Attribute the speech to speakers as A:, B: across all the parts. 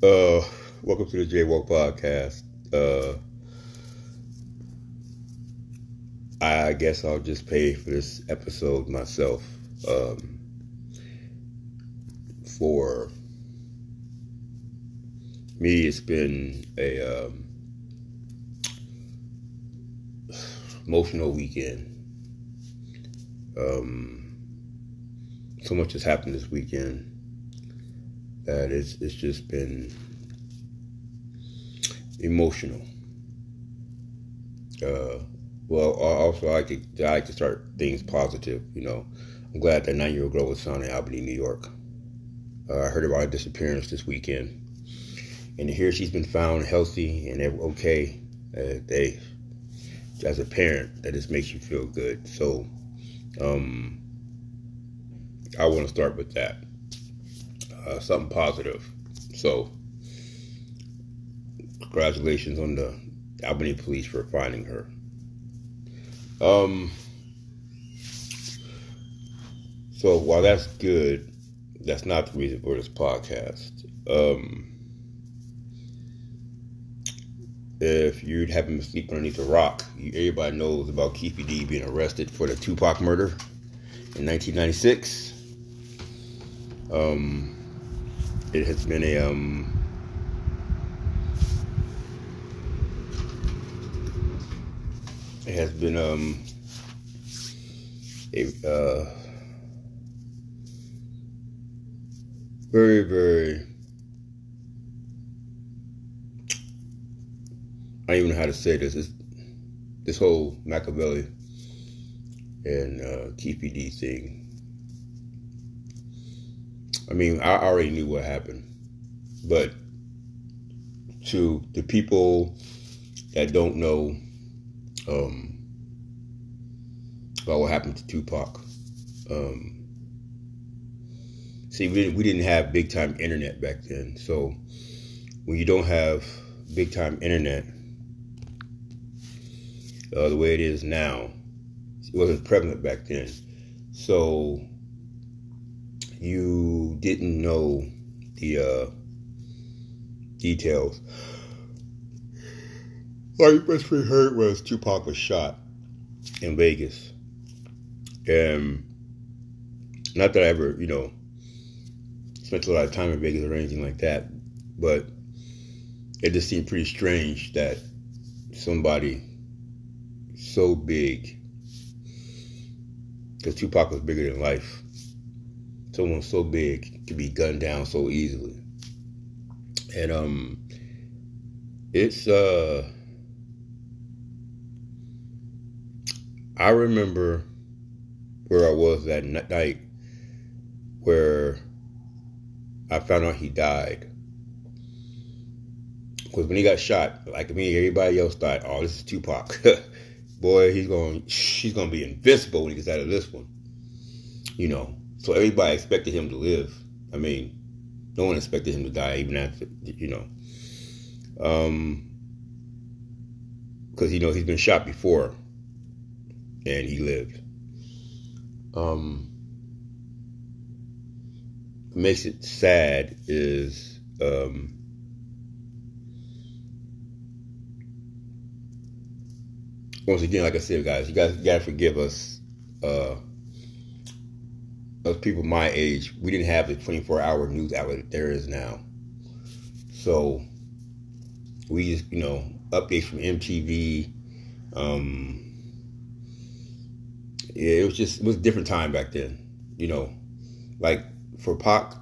A: Uh, welcome to the J Walk Podcast. Uh, I guess I'll just pay for this episode myself. Um, for me, it's been a um, emotional weekend. Um, so much has happened this weekend that it's it's just been emotional. Uh, well, also I like to I like to start things positive. You know, I'm glad that nine year old girl was found in Albany, New York. Uh, I heard about her disappearance this weekend, and hear she's been found healthy and okay, uh, they, as a parent, that just makes you feel good. So, um, I want to start with that, uh, something positive. So, congratulations on the Albany police for finding her. Um. So while that's good, that's not the reason for this podcast. Um, if you happen to sleep underneath a rock, you, everybody knows about Keefe D being arrested for the Tupac murder in 1996. Um, it has been a um, it has been um, a uh, very, very. I don't even know how to say this. It's, this whole Machiavelli and uh, TPD thing. I mean, I already knew what happened, but to the people that don't know um, about what happened to Tupac, um, see, we didn't, we didn't have big time internet back then. So when you don't have big time internet, uh, the way it is now, it wasn't prevalent back then. So you didn't know the uh, details. You best we heard was Tupac was shot in Vegas. And not that I ever, you know, spent a lot of time in Vegas or anything like that, but it just seemed pretty strange that somebody so big, because Tupac was bigger than life, someone so big could be gunned down so easily. And um, it's uh, I remember where I was that night where I found out he died. Because when he got shot, like me, everybody else thought, "Oh, this is Tupac. Boy, he's going, he's going to be invincible when he gets out of this one." You know, so everybody expected him to live. I mean, no one expected him to die, even after, you know, um, because you know he's been shot before, and he lived. Um, makes it sad is um, once again, like I said, guys, you guys gotta forgive us. Uh, us people my age, we didn't have the 24 hour news outlet there is now. So we just, you know, updates from MTV. Um, yeah, it was just it was a different time back then. You know, like for Pac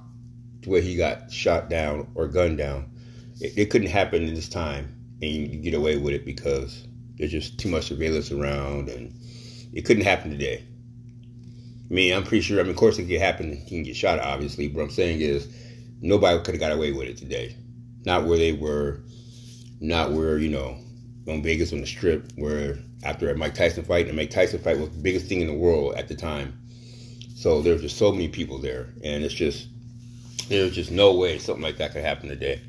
A: where he got shot down or gunned down, it, it couldn't happen in this time and you get away with it because there's just too much surveillance around and it couldn't happen today. I mean, I'm pretty sure, I mean, of course it could happen, he can get shot, obviously, but I'm saying is nobody could have got away with it today. Not where they were, not where, you know, on Vegas on the strip, where after a Mike Tyson fight, and Mike Tyson fight was the biggest thing in the world at the time. So there's just so many people there, and it's just there's just no way something like that could happen today.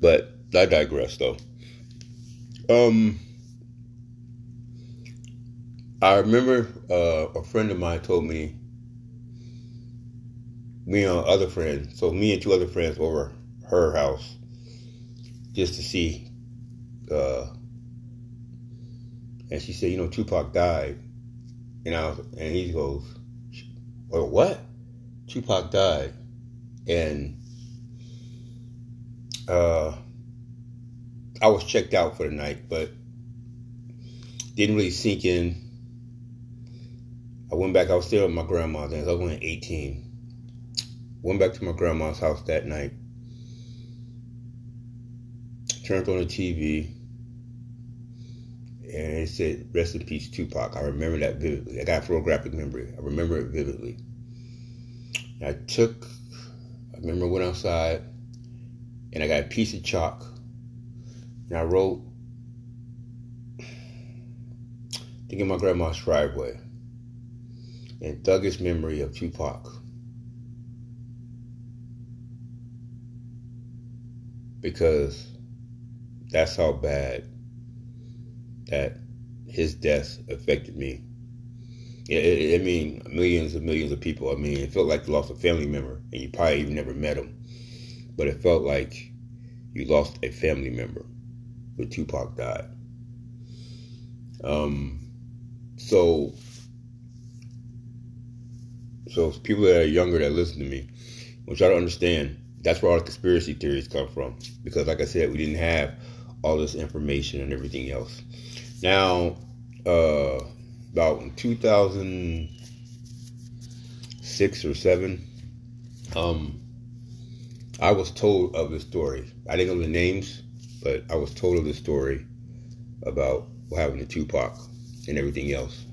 A: But I digress, though. Um, I remember uh, a friend of mine told me, me and other friends, so me and two other friends over her house, just to see. Uh, and she said, you know, Tupac died. And I was, and he goes, well, what? Tupac died. And uh, I was checked out for the night, but didn't really sink in. I went back. I was still at my grandma's, and I was only 18. Went back to my grandma's house that night. Turned on the TV, and it said, "Rest in peace, Tupac." I remember that vividly. I got a photographic memory. I remember it vividly. And I took. I remember I went outside, and I got a piece of chalk, and I wrote in my grandma's driveway in thuggish memory of Tupac. Because that's how bad that his death affected me. I mean, millions and millions of people. I mean, it felt like you lost a family member, and you probably even never met him. But it felt like you lost a family member when Tupac died. Um, so, so people that are younger that listen to me, which I don't understand, that's where all the conspiracy theories come from. Because, like I said, we didn't have all this information and everything else. Now, uh, about 2006 or seven, um, I was told of the story. I didn't know the names, but I was told of the story about what happened to Tupac and everything else.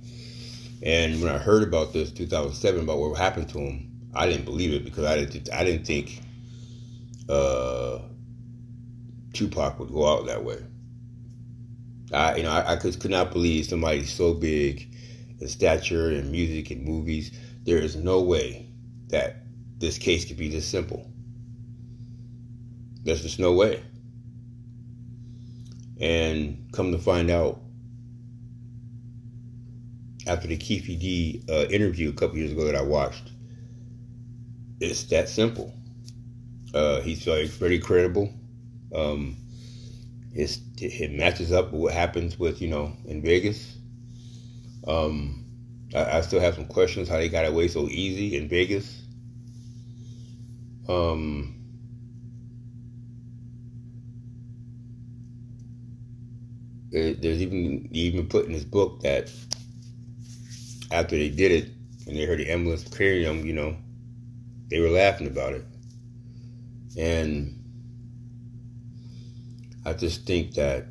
A: And when I heard about this 2007 about what happened to him, I didn't believe it because I didn't I didn't think uh, Tupac would go out that way. I you know I, I could, could not believe somebody so big in stature and music and movies. There is no way that this case could be this simple. There's just no way. And come to find out, after the Keefe D uh, interview a couple years ago that I watched. It's that simple. Uh, he's very, very credible. Um, it matches up with what happens with you know in Vegas. Um, I, I, still have some questions how they got away so easy in Vegas. Um, there's even even put in his book that after they did it and they heard the ambulance carrying them, you know, they were laughing about it. And I just think that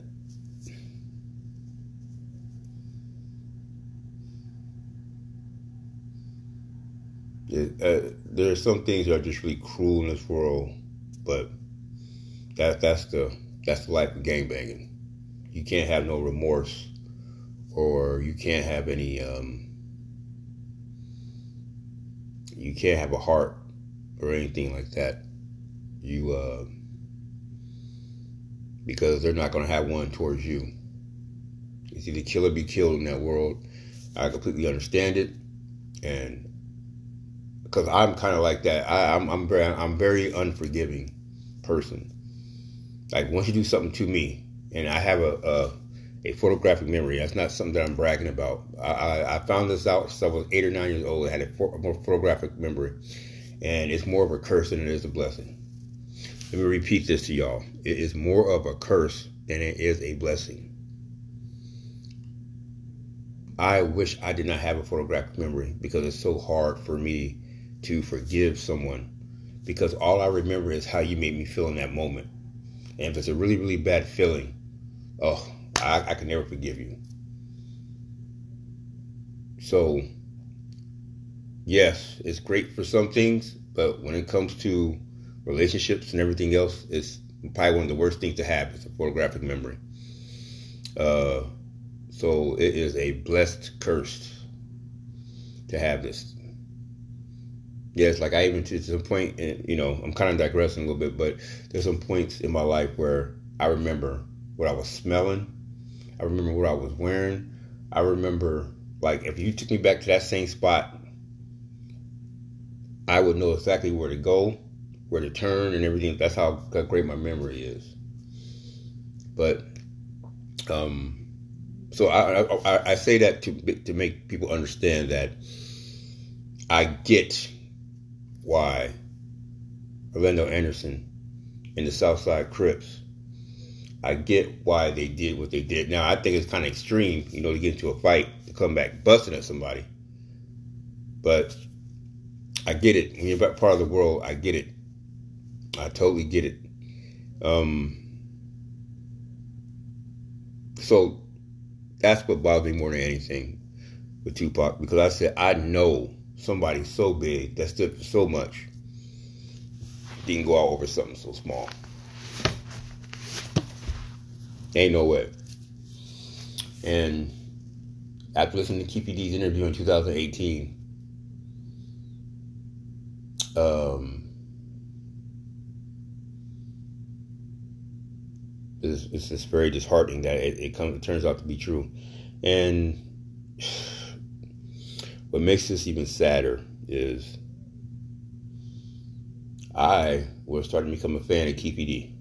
A: it, uh, there are some things that are just really cruel in this world, but that that's the that's the life of gangbanging. You can't have no remorse, or you can't have any um, you can't have a heart or anything like that. You uh, because they're not going to have one towards you. It's either kill or be killed in that world. I completely understand it, and because I'm kind of like that, I, am I'm, I'm very I'm very unforgiving person. Like once you do something to me, and I have a, a a photographic memory. That's not something that I'm bragging about. I, I, found this out since I was eight or nine years old. I had a, a more photographic memory, and it's more of a curse than it is a blessing. Let me repeat this to y'all. It is more of a curse than it is a blessing. I wish I did not have a photographic memory because it's so hard for me to forgive someone because all I remember is how you made me feel in that moment. And if it's a really, really bad feeling, oh, I, I can never forgive you. So, yes, it's great for some things, but when it comes to relationships and everything else, it's probably one of the worst things to have. It's a photographic memory. Uh, so it is a blessed curse to have this. Yes, like I even to some point, and you know, I'm kind of digressing a little bit, but there's some points in my life where I remember what I was smelling, I remember what I was wearing. I remember, like, if you took me back to that same spot, I would know exactly where to go, where to turn, and everything. That's how great my memory is. But um, so I, I, I say that to to make people understand that I get why Orlando Anderson and the Southside Crips. I get why they did what they did. Now I think it's kind of extreme, you know, to get into a fight to come back busting at somebody. But I get it. When you're part of the world, I get it. I totally get it. Um, so that's what bothers me more than anything with Tupac because I said I know somebody so big that stood for so much didn't go out over something so small. Ain't no way. And after listening to Keefe D's interview in 2018, um, it's, it's just very disheartening that it, it comes it turns out to be true. And what makes this even sadder is I was starting to become a fan of Keefe D.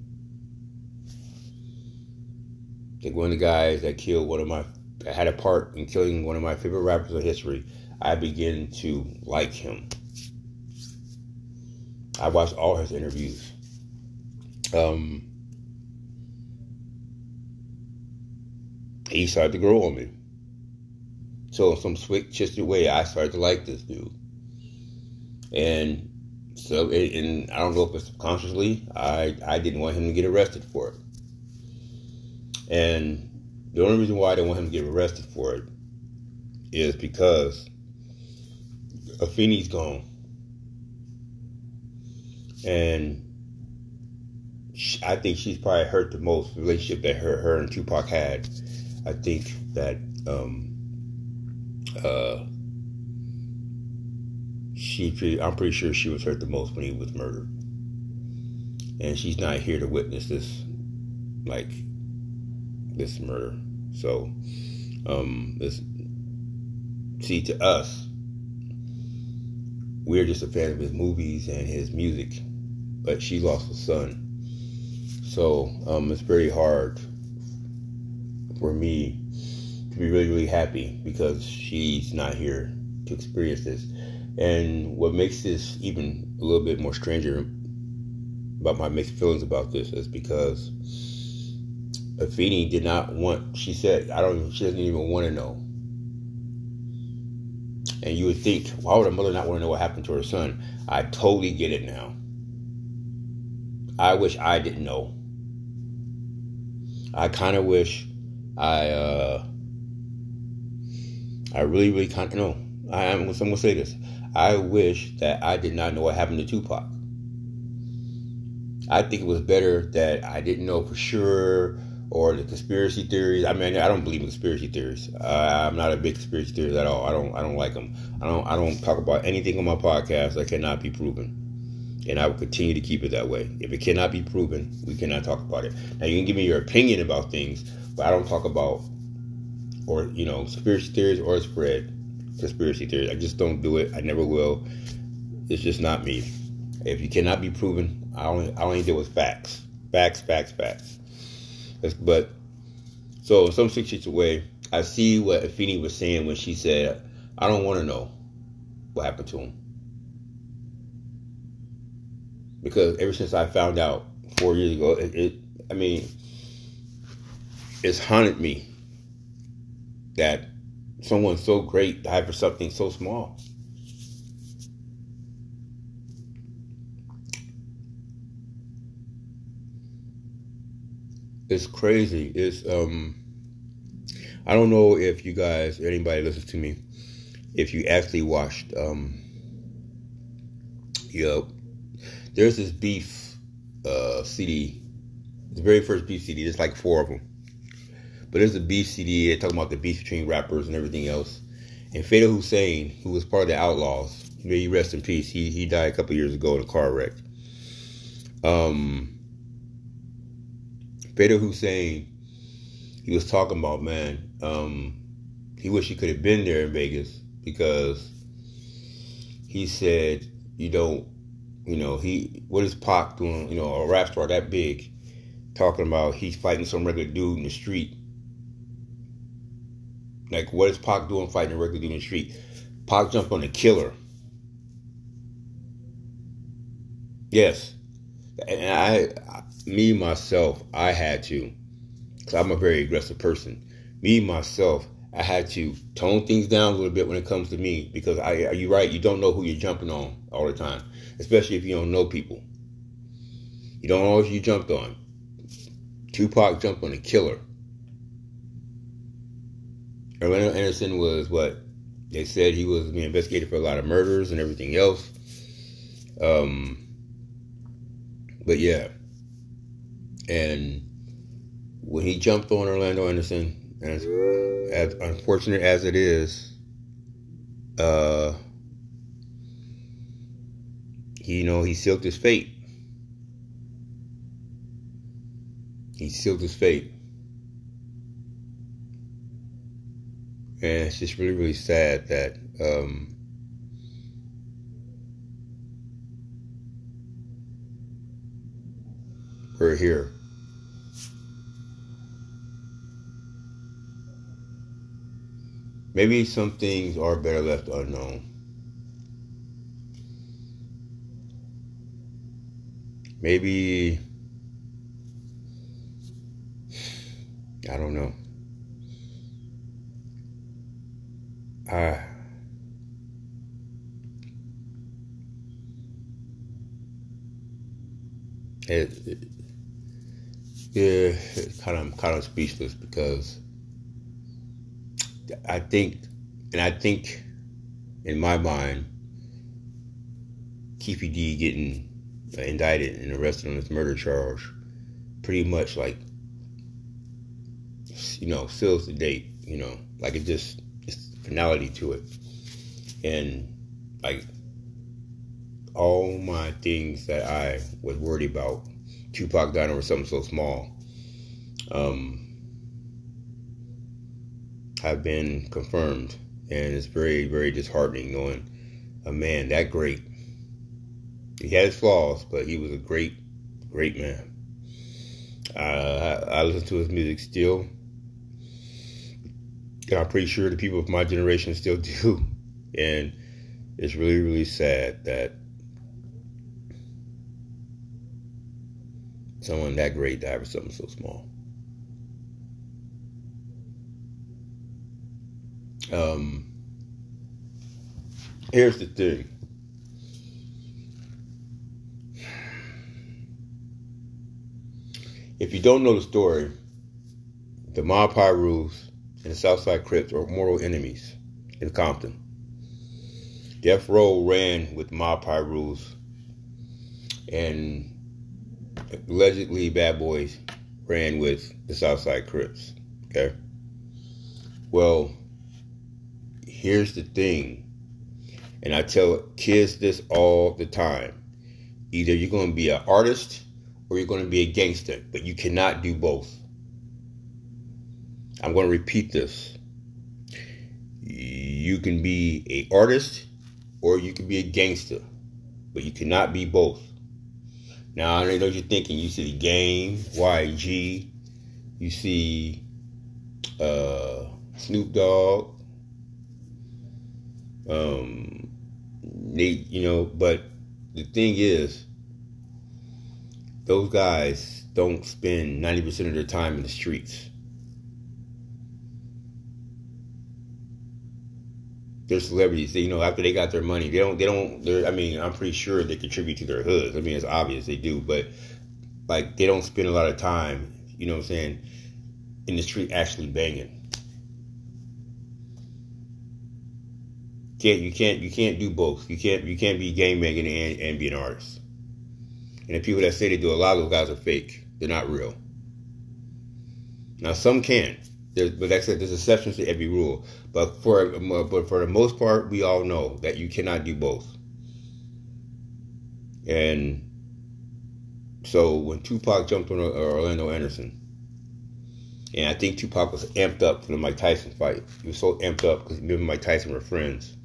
A: Like one of the guys that killed one of my had a part in killing one of my favorite rappers of history. I began to like him. I watched all his interviews. Um, he started to grow on me. So in some twisted way, I started to like this dude. And so, and I don't know if it's subconsciously, I, I didn't want him to get arrested for it. And the only reason why I didn't want him to get arrested for it is because Afeni's gone. And I think she's probably hurt the most relationship that her, her and Tupac had. I think that um, uh, she, I'm pretty sure she was hurt the most when he was murdered, and she's not here to witness this, like, this murder. So, um, this, see, to us, we're just a fan of his movies and his music, but she lost a son. So, um, it's very hard for me to be really, really happy because she's not here to experience this. And what makes this even a little bit more stranger about my mixed feelings about this is because Afeni did not want. She said, "I don't." She doesn't even want to know. And you would think, why would a mother not want to know what happened to her son? I totally get it now. I wish I didn't know. I kind of wish I. uh I really, really kind of know. I am. I'm gonna say this. I wish that I did not know what happened to Tupac. I think it was better that I didn't know for sure or the conspiracy theories. I mean, I don't believe in conspiracy theories. Uh, I'm not a big conspiracy theorist at all. I don't. I don't like them. I don't. I don't talk about anything on my podcast that cannot be proven, and I will continue to keep it that way. If it cannot be proven, we cannot talk about it. Now, you can give me your opinion about things, but I don't talk about or you know conspiracy theories or spread conspiracy theories. I just don't do it. I never will. It's just not me. If you cannot be proven, I only I only deal with facts, facts, facts, facts. But so in some six away, I see what Afeni was saying when she said, "I don't want to know what happened to him," because ever since I found out four years ago, it, it I mean, it's haunted me that someone so great died for something so small. It's crazy. It's um I don't know if you guys anybody listens to me if you actually watched um you know there's this beef uh CD the very first beef CD there's like four of them but there's a beef CD talking about the beef between rappers and everything else. And Fatal Hussein, who was part of the Outlaws, may he rest in peace. He he died a couple years ago in a car wreck. Um, Fatal Hussein, he was talking about man. Um, he wished he could have been there in Vegas because he said, you don't, you know, he what is Pac doing? You know, a rap star that big talking about he's fighting some regular dude in the street. Like, what is Pac doing fighting a regular dude in the street? Pac jumped on a killer. Yes. And I, me, myself, I had to, because I'm a very aggressive person. Me, myself, I had to tone things down a little bit when it comes to me because I, are you right? You don't know who you're jumping on all the time, especially if you don't know people. You don't know who you jumped on. Tupac jumped on a killer. Orlando Anderson was what they said he was being investigated for a lot of murders and everything else. Um, but yeah, and when he jumped on Orlando Anderson, as, as unfortunate as it is, uh, you know, he sealed his fate. He sealed his fate. And it's just really, really sad that um, we're here. Maybe some things are better left unknown. Maybe, I don't know. I, it, it yeah, kind of kind of speechless because I think, and I think, in my mind, Keefe D getting indicted and arrested on this murder charge, pretty much like, you know, seals the date. You know, like it just it's finality to it, and like all my things that I was worried about Tupac dying over something so small um, have been confirmed. And it's very, very disheartening knowing a man that great. He had his flaws, but he was a great, great man. Uh, I, I listen to his music still. And I'm pretty sure the people of my generation still do. And it's really, really sad that someone that great died for something so small. Um, here's the thing. If you don't know the story, the Mob Pirus and the Southside Crips are mortal enemies in Compton. Death Row ran with Mob Pirus and allegedly Bad Boys ran with the Southside Crips. Okay. Well, here's the thing, and I tell kids this all the time either you're going to be an artist or you're going to be a gangster, but you cannot do both. I'm going to repeat this. You can be a artist or you can be a gangster, but you cannot be both. Now I know what you're thinking. You see the game, YG, you see uh, Snoop Dogg, um, they, you know, but the thing is, those guys don't spend 90% of their time in the streets. They're celebrities. They, you know, after they got their money, they don't. They don't. They're. I mean, I'm pretty sure they contribute to their hoods. I mean, it's obvious they do, but like they don't spend a lot of time. You know what I'm saying? In the street, actually banging. Can't you can't you can't do both. You can't you can't be game making and, and be an artist. And the people that say they do a lot of those guys are fake. They're not real. Now some can. There's, but like I said, there's exceptions to every rule. But for but for the most part, we all know that you cannot do both. And so when Tupac jumped on Orlando Anderson, and I think Tupac was amped up for the Mike Tyson fight. He was so amped up because him and Mike Tyson were friends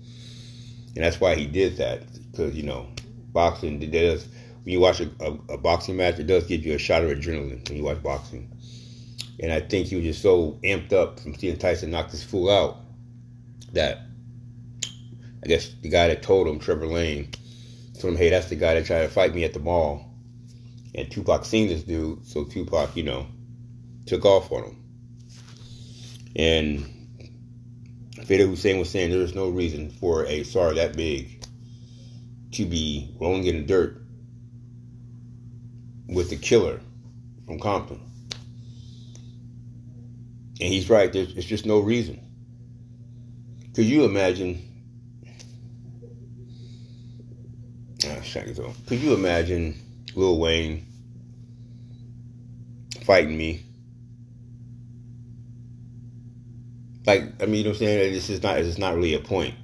A: and that's why he did that because you know boxing does when you watch a, a, a, boxing match, it does give you a shot of adrenaline when you watch boxing. And I think he was just so amped up from seeing Tyson knock this fool out that I guess the guy that told him, Trevor Lane, told him, hey, that's the guy that tried to fight me at the mall. And Tupac seen this dude, so Tupac, you know, took off on him. And Fatal Hussein was saying there's no reason for a SAR that big to be rolling in the dirt with the killer from Compton. And he's right, there's it's just no reason. Could you imagine ah, could you imagine Lil Wayne fighting me like I mean, you know what I'm saying? This is not it's not really a point.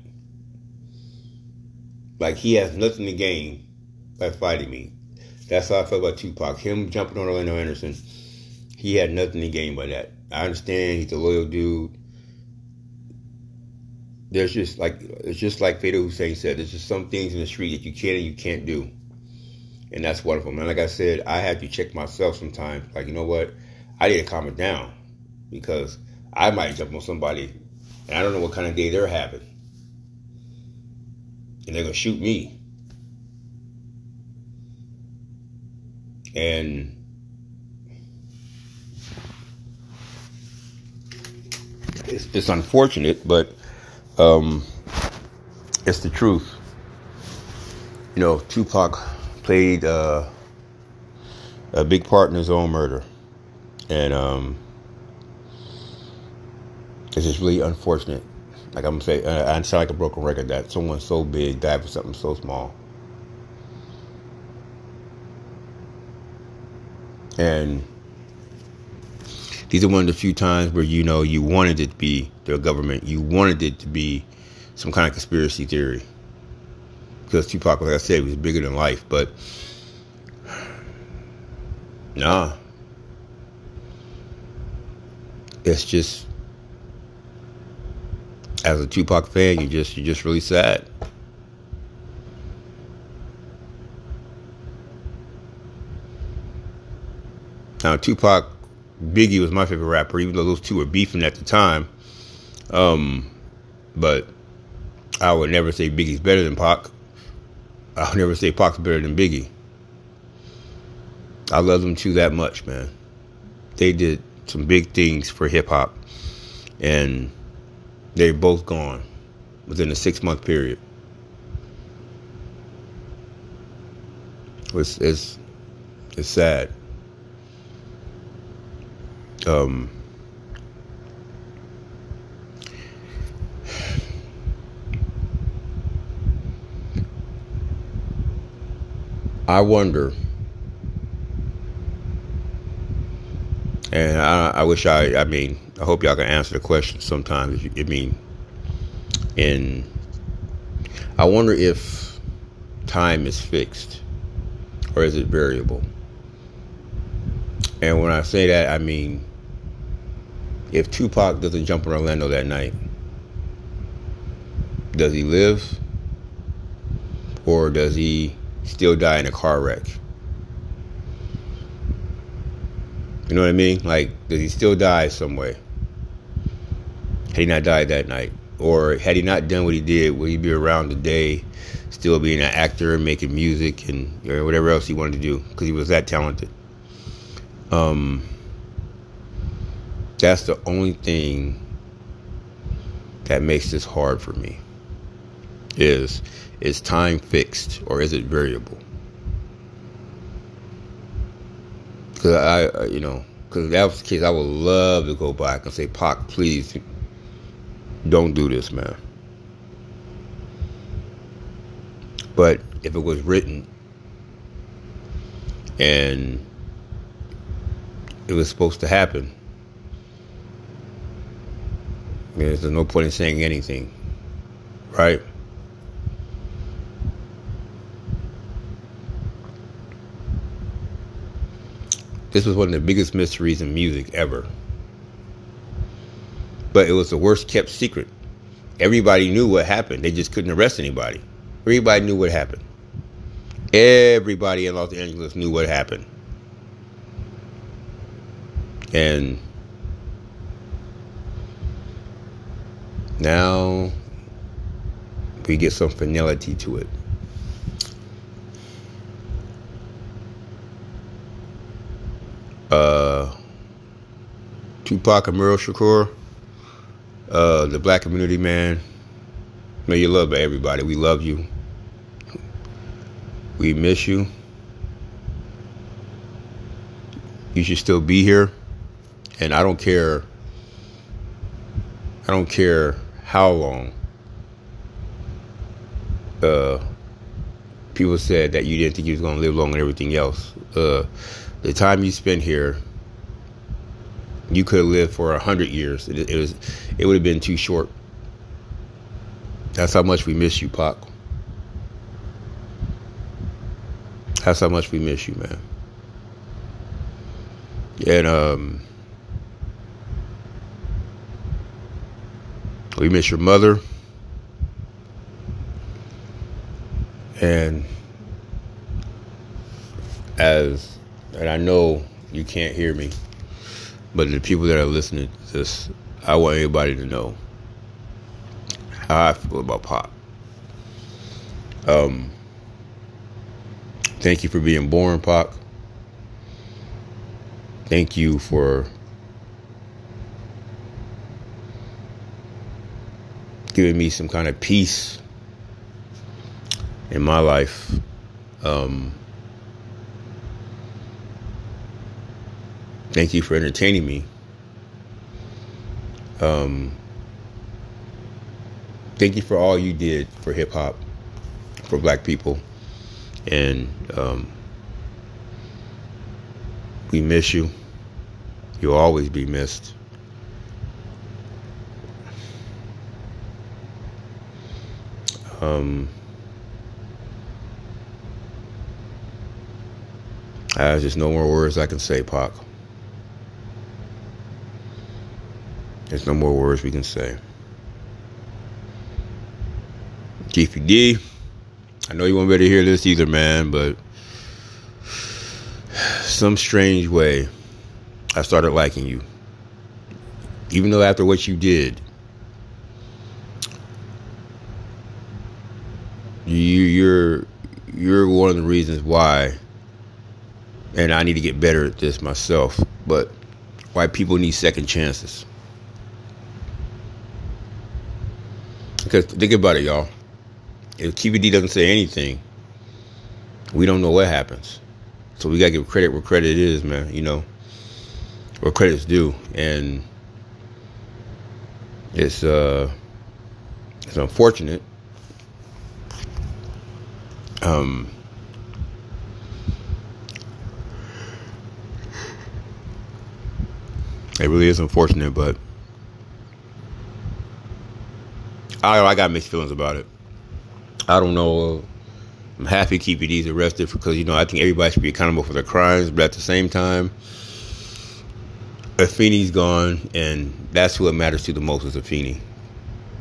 A: Like he has nothing to gain by fighting me. That's how I felt about Tupac. Him jumping on Orlando Anderson, he had nothing to gain by that. I understand he's a loyal dude. There's just like it's just like Fatal Hussein said. There's just some things in the street that you can and you can't do, and that's one of them. And like I said, I had to check myself sometimes. Like you know what, I need to calm it down because I might jump on somebody, and I don't know what kind of day they're having, and they're gonna shoot me. And it's, it's unfortunate, but um, it's the truth. You know, Tupac played uh, a big part in his own murder, and um, it's just really unfortunate. Like I'm say, uh, I sound like a broken record that someone so big died for something so small. And these are one of the few times where you know you wanted it to be the government, you wanted it to be some kind of conspiracy theory. Because Tupac, like I said, was bigger than life, but nah. It's just as a Tupac fan, you just you're just really sad. Now, Tupac, Biggie was my favorite rapper, even though those two were beefing at the time. Um, but I would never say Biggie's better than Pac. I would never say Pac's better than Biggie. I love them two that much, man. They did some big things for hip hop, and they're both gone within a six month period. It's it's it's sad. Um, I wonder, and I, I wish I, I mean, I hope y'all can answer the question sometimes. I mean, and I wonder if time is fixed or is it variable? And when I say that, I mean, if Tupac doesn't jump in Orlando that night, does he live? Or does he still die in a car wreck? You know what I mean? Like, did he still die some way? Had he not died that night? Or had he not done what he did, would he be around today, still being an actor, and making music, and or whatever else he wanted to do? Because he was that talented. Um, that's the only thing that makes this hard for me. Is is time fixed or is it variable? Because I, uh, you know, because if that was the case, I would love to go back and say, Pac, please, don't do this, man. But if it was written and it was supposed to happen. There's no point in saying anything, right? This was one of the biggest mysteries in music ever. But it was the worst kept secret. Everybody knew what happened. They just couldn't arrest anybody. Everybody knew what happened. Everybody in Los Angeles knew what happened. And now we get some finality to it. Uh, Tupac Amaru Shakur, uh, the black community man. May you love everybody. We love you. We miss you. You should still be here. And I don't care. I don't care how long uh, people said that you didn't think you was going to live long and everything else. Uh, the time you spent here, you could have lived for a hundred years. It, it, was, it would have been too short. That's how much we miss you, Pac. That's how much we miss you, man. And um, we miss your mother. And as and I know you can't hear me, but the people that are listening to this, I want everybody to know how I feel about pop. Um, thank you for being born, Pac. Thank you for giving me some kind of peace in my life. Um, thank you for entertaining me. Um, thank you for all you did for hip hop, for black people. And um, we miss you. You'll always be missed. Um, There's just no more words I can say, Pac. There's no more words we can say. Keefe D, I know you won't be able to hear this either, man, but some strange way, I started liking you. Even though after what you did, you, you're you're one of the reasons why and I need to get better at this myself. But why people need second chances? Because think about it, y'all. If Keefe D doesn't say anything, we don't know what happens. So we gotta give credit where credit is, man. You know, where credit's due, and it's uh, it's unfortunate. Um It really is unfortunate, but I I got mixed feelings about it. I don't know. I'm happy Keefe D's arrested because you know I think everybody should be accountable for their crimes, but at the same time, Afeni's gone, and that's who it matters to the most is Afeni.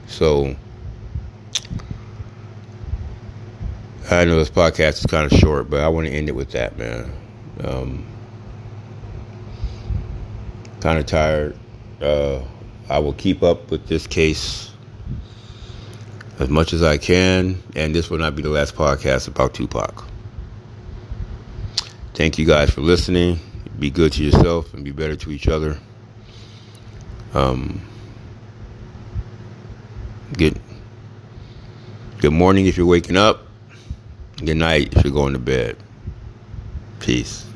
A: So I know this podcast is kind of short, but I want to end it with that, man. Um, kind of tired. Uh, I will keep up with this case as much as I can, and this will not be the last podcast about Tupac. Thank you guys for listening. Be good to yourself and be better to each other. Um, good, good morning if you're waking up. Good night if you're going to bed. Peace.